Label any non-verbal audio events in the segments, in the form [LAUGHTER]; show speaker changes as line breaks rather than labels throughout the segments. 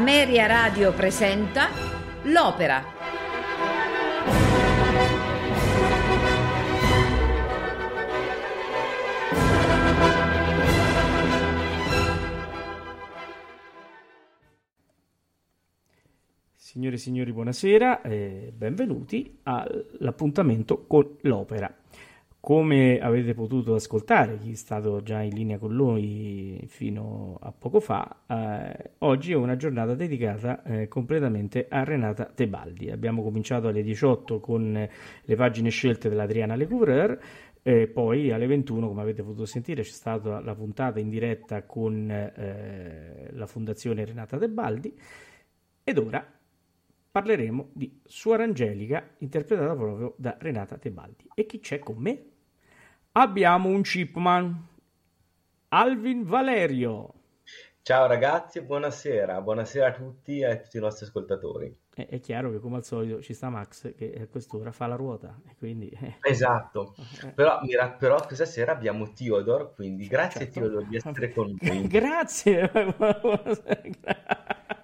Ameria Radio presenta L'Opera.
Signore e signori, buonasera e benvenuti all'appuntamento con l'Opera. Come avete potuto ascoltare, chi è stato già in linea con noi fino a poco fa, eh, oggi è una giornata dedicata eh, completamente a Renata Tebaldi. Abbiamo cominciato alle 18 con le pagine scelte dell'Adriana Lecouvreur, e poi alle 21, come avete potuto sentire, c'è stata la puntata in diretta con eh, la Fondazione Renata Tebaldi ed ora parleremo di Suor Angelica, interpretata proprio da Renata Tebaldi. E chi c'è con me? Abbiamo un chipman, Alvin Valerio.
Ciao ragazzi, buonasera, buonasera a tutti e a tutti i nostri ascoltatori.
È, è chiaro che come al solito ci sta Max che a quest'ora fa la ruota. E quindi,
eh. Esatto, eh. però, mira, però questa sera abbiamo Theodore, quindi grazie certo. Theodore di essere con noi. [LAUGHS]
grazie. [LAUGHS]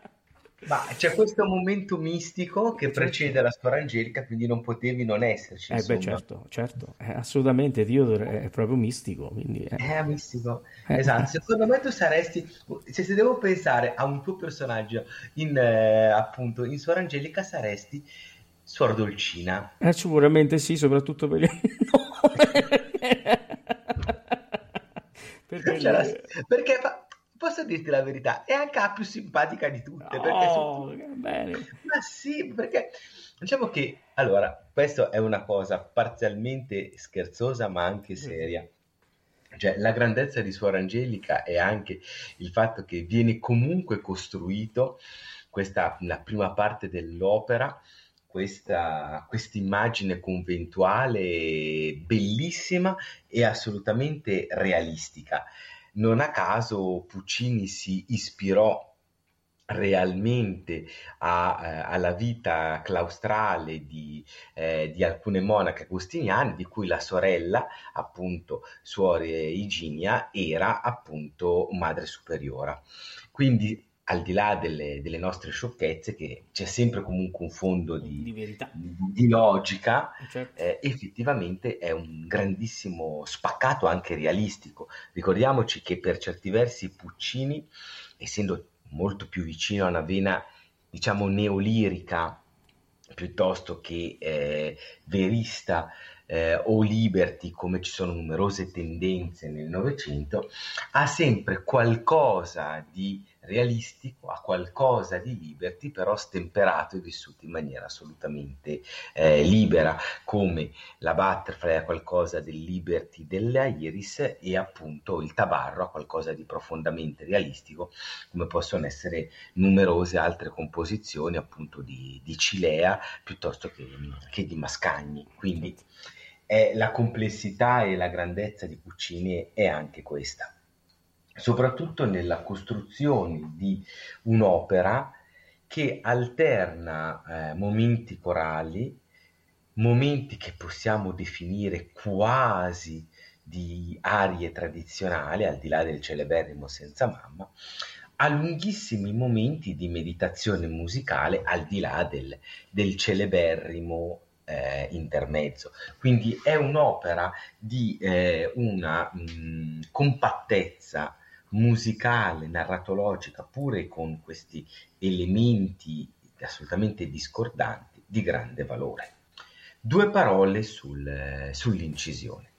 Ma c'è questo momento mistico che certo. precede la storia angelica, quindi non potevi non esserci.
Eh beh, certo, certo, eh, assolutamente, Theodore è proprio mistico. Quindi,
eh. È mistico, eh. esatto. Secondo me tu saresti, se, se devo pensare a un tuo personaggio in, eh, appunto, in Suora Angelica, saresti Suor Dolcina.
Eh, sicuramente sì, soprattutto per il [LAUGHS] [LAUGHS]
perché, perché fa posso dirti la verità, è anche la più simpatica di tutte.
Oh, sono... bene.
Ma sì, perché diciamo che allora, questa è una cosa parzialmente scherzosa, ma anche seria. Cioè, la grandezza di Suora Angelica è anche il fatto che viene comunque costruito questa, la prima parte dell'opera, questa immagine conventuale bellissima e assolutamente realistica. Non a caso Puccini si ispirò realmente a, eh, alla vita claustrale di, eh, di, alcune monache agostiniane, di cui la sorella, appunto, suore Iginia, era appunto madre superiora. Quindi al di là delle, delle, nostre sciocchezze, che c'è sempre comunque un fondo di,
di verità,
di, logica,
certo.
eh, effettivamente è un grandissimo spaccato anche realistico. Ricordiamoci che per certi versi Puccini, essendo molto più vicino a una vena, diciamo, neolirica, piuttosto che eh, verista eh, o liberty, come ci sono numerose tendenze nel Novecento, ha sempre qualcosa di realistico, a qualcosa di liberty, però stemperato e vissuto in maniera assolutamente eh, libera, come la butterfly a qualcosa del liberty della iris e appunto il tabarro a qualcosa di profondamente realistico, come possono essere numerose altre composizioni appunto di, di Cilea piuttosto che, che di Mascagni. Quindi è la complessità e la grandezza di Puccini è anche questa soprattutto nella costruzione di un'opera che alterna eh, momenti corali, momenti che possiamo definire quasi di arie tradizionali, al di là del celeberrimo senza mamma, a lunghissimi momenti di meditazione musicale, al di là del, del celeberrimo eh, intermezzo. Quindi è un'opera di eh, una mh, compattezza musicale, narratologica, pure con questi elementi assolutamente discordanti, di grande valore. Due parole sul, sull'incisione.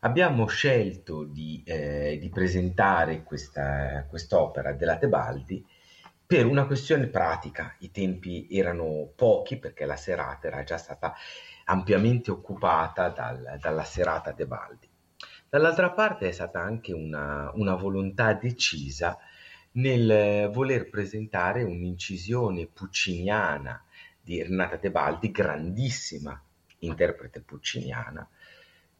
Abbiamo scelto di, eh, di presentare questa, quest'opera della Tebaldi per una questione pratica. I tempi erano pochi perché la serata era già stata ampiamente occupata dal, dalla serata Tebaldi. Dall'altra parte è stata anche una, una volontà decisa nel voler presentare un'incisione pucciniana di Renata Tebaldi, grandissima interprete pucciniana,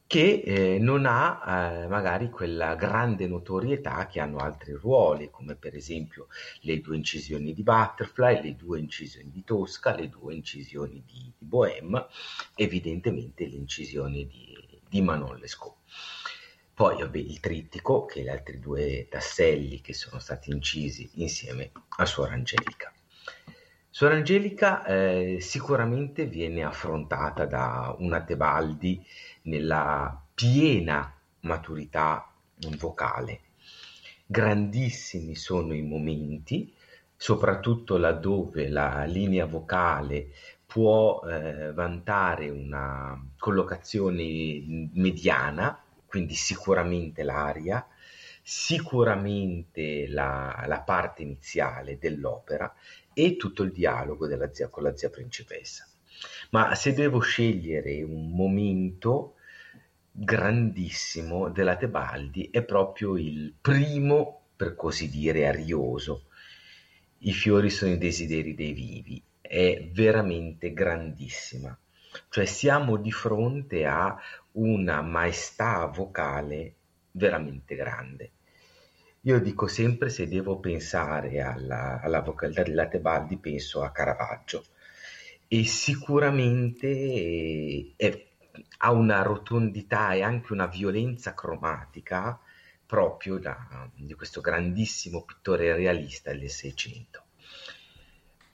che eh, non ha eh, magari quella grande notorietà che hanno altri ruoli, come per esempio le due incisioni di Butterfly, le due incisioni di Tosca, le due incisioni di, di Bohème, evidentemente le incisioni di, di Manon Lescaut. Poi vabbè, il trittico, che gli altri due tasselli che sono stati incisi insieme a Suor Angelica. Suor Angelica eh, sicuramente viene affrontata da una Tebaldi nella piena maturità vocale. Grandissimi sono i momenti, soprattutto laddove la linea vocale può eh, vantare una collocazione mediana, quindi sicuramente l'aria, sicuramente la, la parte iniziale dell'opera e tutto il dialogo zia, con la zia principessa. Ma se devo scegliere un momento grandissimo della Tebaldi è proprio il primo, per così dire, arioso. I fiori sono i desideri dei vivi, è veramente grandissima. Cioè siamo di fronte a una maestà vocale veramente grande. Io dico sempre, se devo pensare alla, alla vocalità della Tebaldi, penso a Caravaggio. E sicuramente è, ha una rotondità e anche una violenza cromatica proprio da, di questo grandissimo pittore realista del Seicento.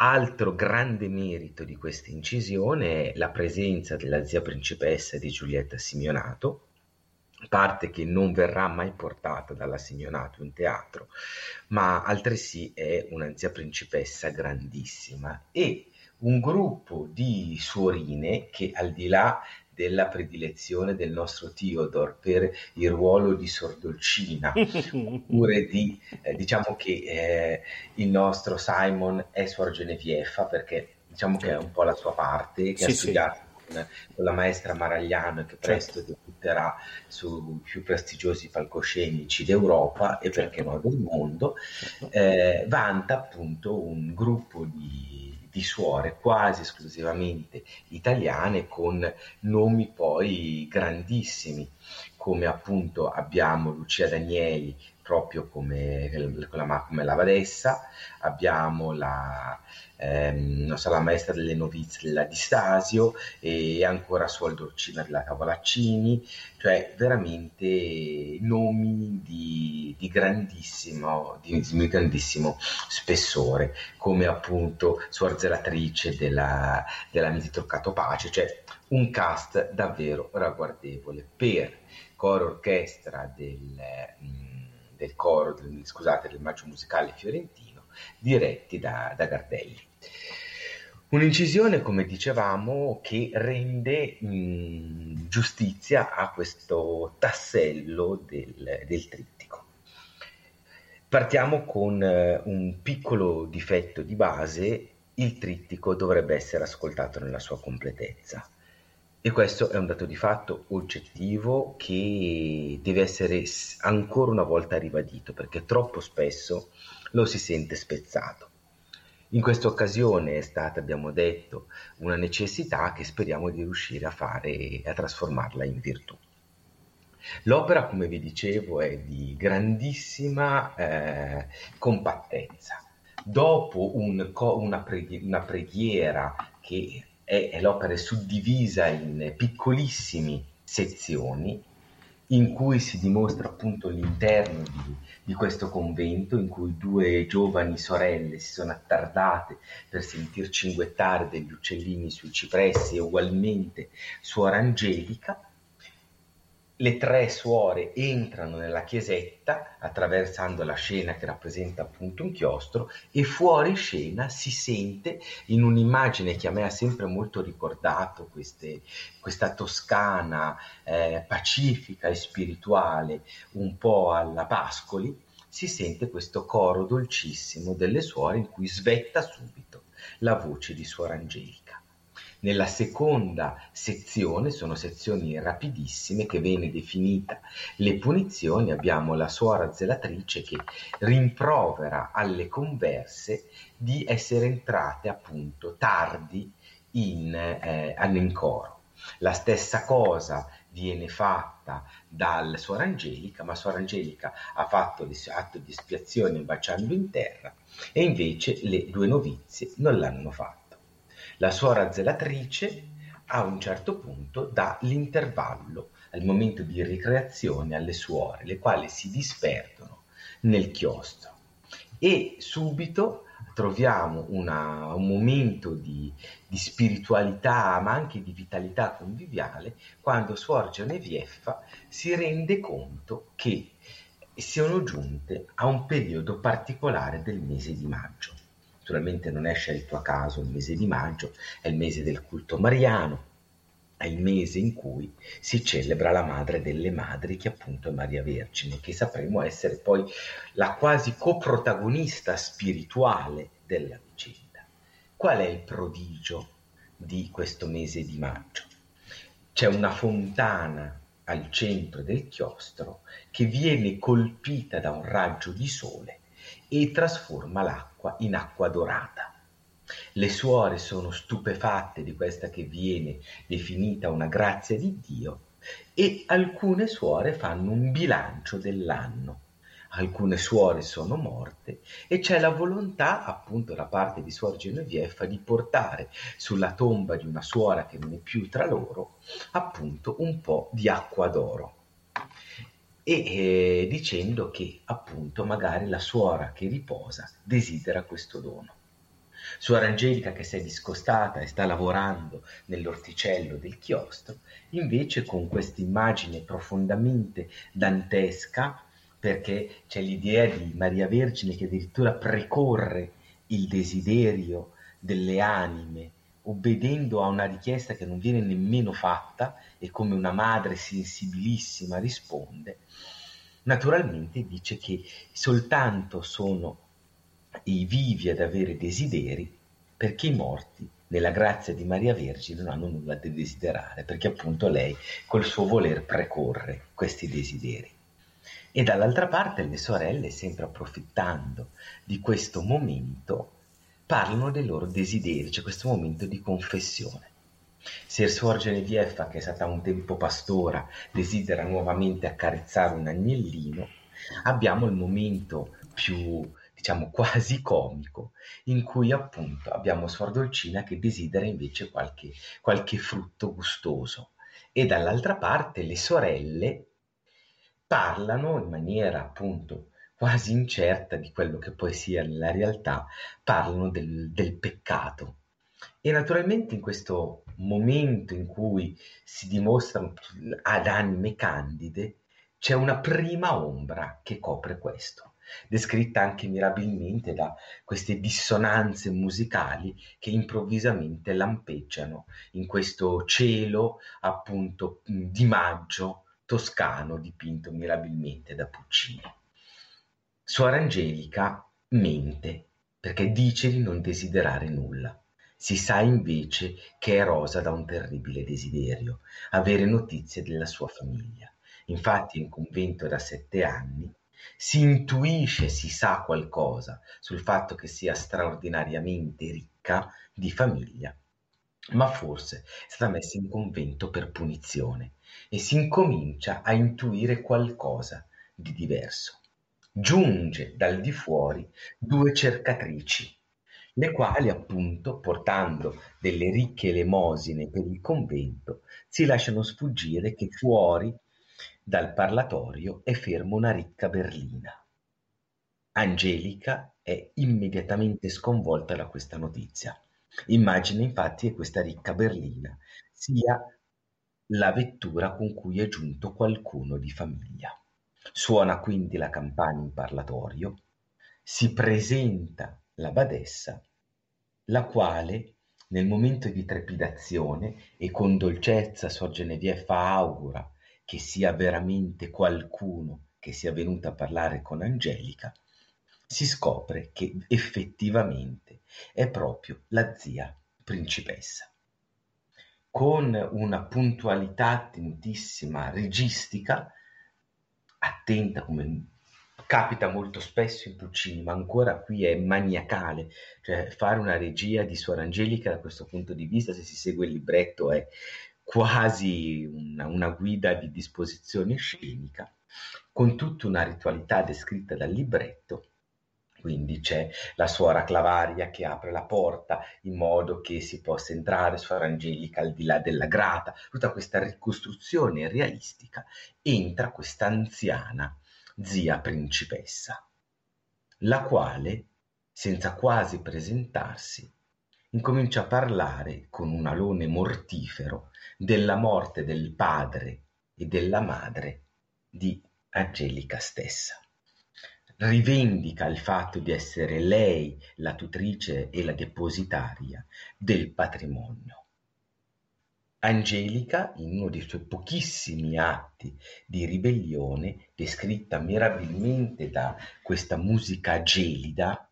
Altro grande merito di questa incisione è la presenza della zia principessa di Giulietta Simeonato, parte che non verrà mai portata dalla Signonato in teatro, ma altresì è un'anzia principessa grandissima e un gruppo di suorine che al di là della predilezione del nostro Theodore per il ruolo di Sordolcina, [LAUGHS] oppure di, eh, diciamo che eh, il nostro Simon è Suor Genevieffa, perché diciamo che è un po' la sua parte, che sì, ha studiato sì con la maestra Maragliano che presto certo. debutterà sui più prestigiosi palcoscenici d'Europa e certo. perché no del mondo, certo. eh, vanta appunto un gruppo di, di suore quasi esclusivamente italiane con nomi poi grandissimi come appunto abbiamo Lucia Danieli proprio come, come la badessa, abbiamo la, ehm, la maestra delle novizie della Di Stasio e ancora Suol Dolcina della Cavolaccini, cioè veramente nomi di, di, grandissimo, di, di grandissimo spessore, come appunto Suor Zelatrice della, della Misi Toccato Pace, cioè un cast davvero ragguardevole per coro orchestra del, del coro, del, scusate, del maggio musicale fiorentino, diretti da, da Gardelli. Un'incisione, come dicevamo, che rende mh, giustizia a questo tassello del, del trittico. Partiamo con uh, un piccolo difetto di base, il trittico dovrebbe essere ascoltato nella sua completezza. E questo è un dato di fatto oggettivo che deve essere ancora una volta ribadito perché troppo spesso lo si sente spezzato. In questa occasione è stata, abbiamo detto, una necessità che speriamo di riuscire a fare e a trasformarla in virtù. L'opera, come vi dicevo, è di grandissima eh, compattezza. Dopo un, una, preghi- una preghiera che è, l'opera è suddivisa in piccolissime sezioni in cui si dimostra appunto l'interno di, di, questo convento in cui due giovani sorelle si sono attardate per sentir cinguettare degli uccellini sui cipressi e ugualmente suora Angelica le tre suore entrano nella chiesetta attraversando la scena che rappresenta appunto un chiostro e fuori scena si sente in un'immagine che a me ha sempre molto ricordato queste, questa Toscana eh, pacifica e spirituale un po' alla Pascoli, si sente questo coro dolcissimo delle suore in cui svetta subito la voce di Suor Angelica. Nella seconda sezione, sono sezioni rapidissime che viene definita le punizioni, abbiamo la suora zelatrice che rimprovera alle converse di essere entrate appunto tardi in, eh, in coro. La stessa cosa viene fatta dal Suor Angelica, ma Suor Angelica ha fatto l'atto di espiazione baciando in terra e invece le due novizie non l'hanno fatto. La suora zelatrice a un certo punto dà l'intervallo al momento di ricreazione alle suore, le quali si disperdono nel chiostro. E subito troviamo una, un momento di, di, spiritualità, ma anche di vitalità conviviale, quando Suor Genevieffa si rende conto che siano giunte a un periodo particolare del mese di maggio. Naturalmente non è scelto a caso il mese di maggio, è il mese del culto mariano, è il mese in cui si celebra la madre delle madri, che appunto è Maria Vergine, che sapremo essere poi la quasi coprotagonista spirituale della vicenda. Qual è il prodigio di questo mese di maggio? C'è una fontana al centro del chiostro che viene colpita da un raggio di sole e trasforma l'acqua in acqua dorata. Le suore sono stupefatte di questa che viene definita una grazia di Dio e alcune suore fanno un bilancio dell'anno. Alcune suore sono morte e c'è la volontà, appunto da parte di Suor Genevieffa, di portare sulla tomba di una suora che non è più tra loro, appunto un po' di acqua d'oro e eh, dicendo che appunto magari la suora che riposa desidera questo dono. Suora Angelica che si è discostata e sta lavorando nell'orticello del chiostro, invece con questa immagine profondamente dantesca, perché c'è l'idea di Maria Vergine che addirittura precorre il desiderio delle anime, obbedendo a una richiesta che non viene nemmeno fatta e come una madre sensibilissima risponde, naturalmente dice che soltanto sono i vivi ad avere desideri, perché i morti, nella grazia di Maria Vergine, non hanno nulla da desiderare, perché appunto lei col suo voler precorre questi desideri. E dall'altra parte le sorelle, sempre approfittando di questo momento, parlano dei loro desideri, c'è questo momento di confessione. Se Suor Genevieffa, che è stata un tempo pastora, desidera nuovamente accarezzare un agnellino, abbiamo il momento più diciamo quasi comico, in cui appunto abbiamo Suor Dolcina che desidera invece qualche, qualche frutto gustoso e dall'altra parte le sorelle parlano in maniera appunto quasi incerta di quello che poi sia nella realtà, parlano del, del peccato. E naturalmente in questo momento in cui si dimostrano ad anime candide, c'è una prima ombra che copre questo descritta anche mirabilmente da queste dissonanze musicali che improvvisamente lampeggiano in questo cielo appunto di maggio toscano dipinto mirabilmente da Puccini. Suor Angelica mente perché dice di non desiderare nulla. Si sa invece che è rosa da un terribile desiderio, avere notizie della sua famiglia. Infatti in convento da sette anni si intuisce, si sa qualcosa sul fatto che sia straordinariamente ricca di famiglia, ma forse è stata messa in convento per punizione e si incomincia a intuire qualcosa di diverso. Giunge dal di fuori due cercatrici, le quali appunto, portando delle ricche elemosine per il convento, si lasciano sfuggire che fuori dal parlatorio è ferma una ricca berlina. Angelica è immediatamente sconvolta da questa notizia. Immagina infatti che questa ricca berlina sia la vettura con cui è giunto qualcuno di famiglia. Suona quindi la campana in parlatorio, si presenta la badessa, la quale nel momento di trepidazione e con dolcezza Sor Genevieffa augura che sia veramente qualcuno che sia venuto a parlare con Angelica, si scopre che effettivamente è proprio la zia principessa. Con una puntualità attentissima, registica, attenta come capita molto spesso in Puccini, ma ancora qui è maniacale, cioè fare una regia di Suor Angelica da questo punto di vista, se si segue il libretto, è quasi una, una guida di disposizione scenica, con tutta una ritualità descritta dal libretto, Quindi c'è la suora Clavaria che apre la porta in modo che si possa entrare, suora Angelica al di là della grata, tutta questa ricostruzione realistica. Entra questa anziana zia principessa, la quale, senza quasi presentarsi, incomincia a parlare con un alone mortifero della morte del padre e della madre di Angelica stessa rivendica il fatto di essere lei la tutrice e la depositaria del patrimonio. Angelica, in uno dei suoi pochissimi atti di ribellione, descritta meravigliosamente da questa musica gelida,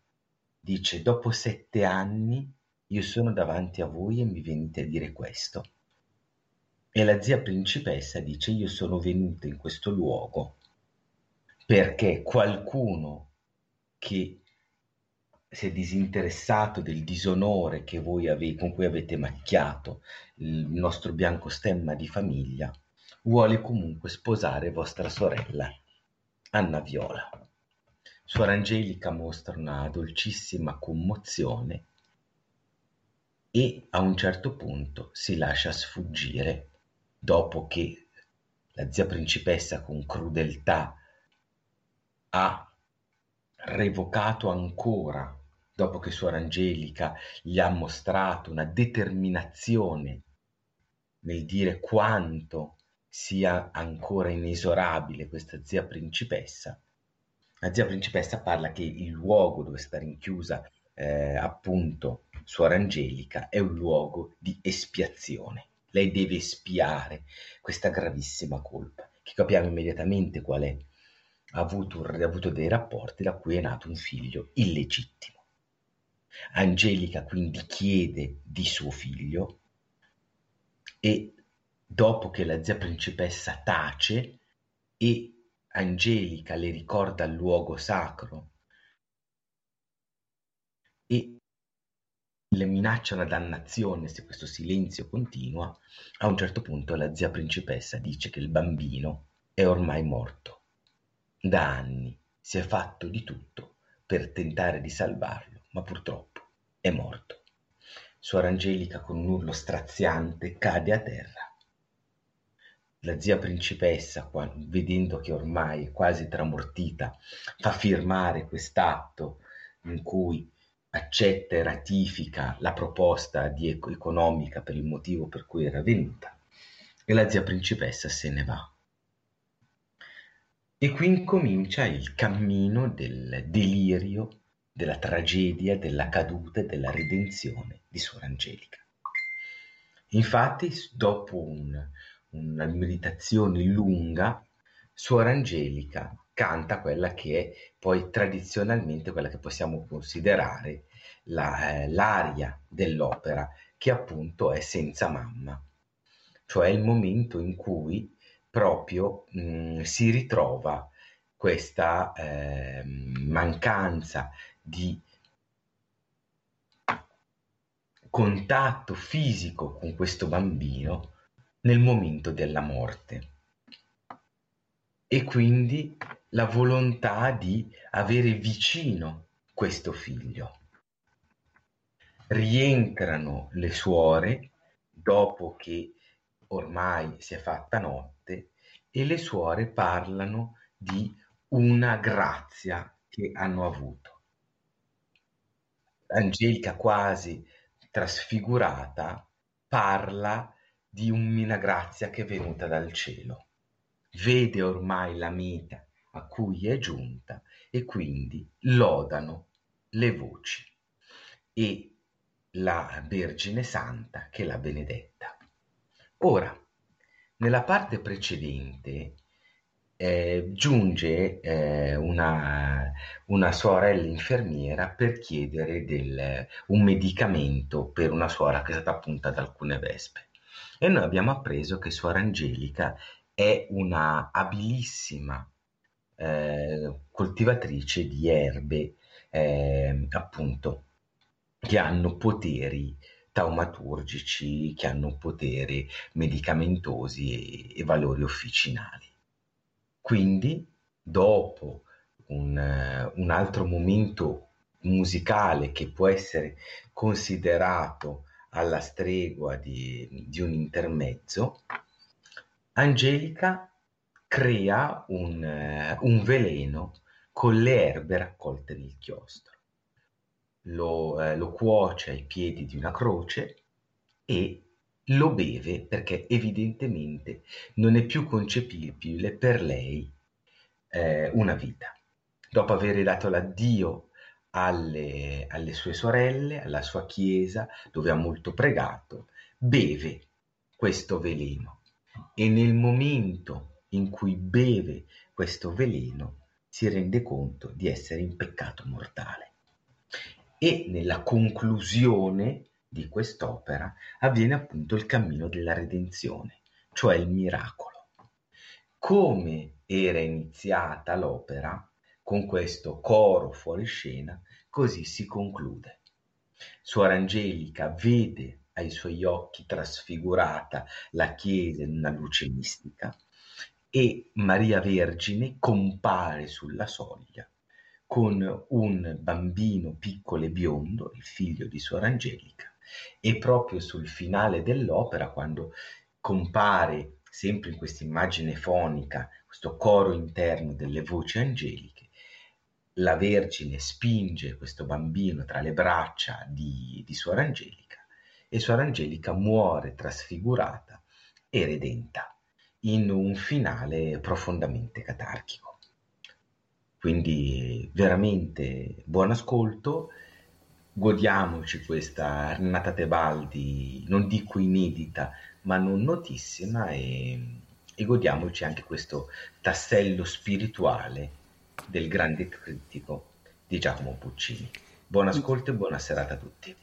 dice: Dopo sette anni io sono davanti a voi e mi venite a dire questo. E la zia principessa dice: Io sono venuta in questo luogo perché qualcuno che si è disinteressato del disonore ave- con cui avete macchiato il nostro bianco stemma di famiglia, vuole comunque sposare vostra sorella, Anna Viola. Suor Angelica mostra una dolcissima commozione e a un certo punto si lascia sfuggire dopo che la zia principessa con crudeltà ha revocato ancora, dopo che Suor Angelica gli ha mostrato una determinazione nel dire quanto sia ancora inesorabile questa zia principessa. La zia principessa parla che il luogo dove sta rinchiusa eh, appunto Suor Angelica è un luogo di espiazione. Lei deve espiare questa gravissima colpa, che capiamo immediatamente qual è ha avuto, ha avuto dei rapporti da cui è nato un figlio illegittimo. Angelica quindi chiede di suo figlio e dopo che la zia principessa tace e Angelica le ricorda il luogo sacro e le minaccia una dannazione se questo silenzio continua, a un certo punto la zia principessa dice che il bambino è ormai morto. Da anni si è fatto di tutto per tentare di salvarlo, ma purtroppo è morto. Suor Angelica con un urlo straziante cade a terra. La zia principessa, vedendo che ormai è quasi tramortita, fa firmare quest'atto in cui accetta e ratifica la proposta economica per il motivo per cui era venuta e la zia principessa se ne va. E qui incomincia il cammino del delirio, della tragedia, della caduta e della redenzione di Suor Angelica. Infatti, dopo un, una meditazione lunga, Suor Angelica canta quella che è poi tradizionalmente quella che possiamo considerare la, eh, l'aria dell'opera, che appunto è senza mamma, cioè il momento in cui proprio mh, mhmm, si ritrova questa eh, mancanza di contatto fisico con questo bambino nel momento della morte e quindi la volontà di avere vicino questo figlio. Rientrano le suore dopo che ormai si è fatta notte e le suore parlano di una grazia che hanno avuto. Angelica quasi trasfigurata parla di una grazia che è venuta dal cielo. Vede ormai la meta a cui è giunta e quindi lodano le voci e la Vergine Santa che l'ha benedetta. Ora, nella parte precedente eh, giunge eh, una, una sorella infermiera per chiedere del, un medicamento per una suora che è stata appunta da alcune vespe. E noi abbiamo appreso che Suora Angelica è una abilissima eh, coltivatrice di erbe, eh, appunto, che hanno poteri taumaturgici che hanno poteri medicamentosi e, e valori officinali. Quindi, dopo un, eh, un altro momento musicale che può essere considerato alla stregua di, di un intermezzo, Angelica crea un, eh, un veleno con le erbe raccolte nel chiostro. Lo, eh, lo cuoce ai piedi di una croce e lo beve perché evidentemente non è più concepibile per lei eh, una vita. Dopo aver dato l'addio alle, alle sue sorelle, alla sua chiesa, dove ha molto pregato, beve questo veleno e nel momento in cui beve questo veleno si rende conto di essere in peccato mortale. E nella conclusione di quest'opera avviene appunto il cammino della redenzione, cioè il miracolo. Come era iniziata l'opera, con questo coro fuori scena, così si conclude. Suor Angelica vede ai suoi occhi trasfigurata la Chiesa in una luce mistica e Maria Vergine compare sulla soglia con un bambino piccolo e biondo, il figlio di Suor Angelica, e proprio sul finale dell'opera, quando compare sempre in questa immagine fonica, questo coro interno delle voci angeliche, la Vergine spinge questo bambino tra le braccia di, di Suor Angelica e Suor Angelica muore trasfigurata e redenta in un finale profondamente catarchico. Quindi veramente buon ascolto godiamoci questa Renata Tebaldi, non dico inedita, ma non notissima e, e godiamoci anche questo tassello spirituale del grande critico di Giacomo Puccini. Buon ascolto e buona serata a tutti.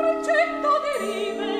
concetto derive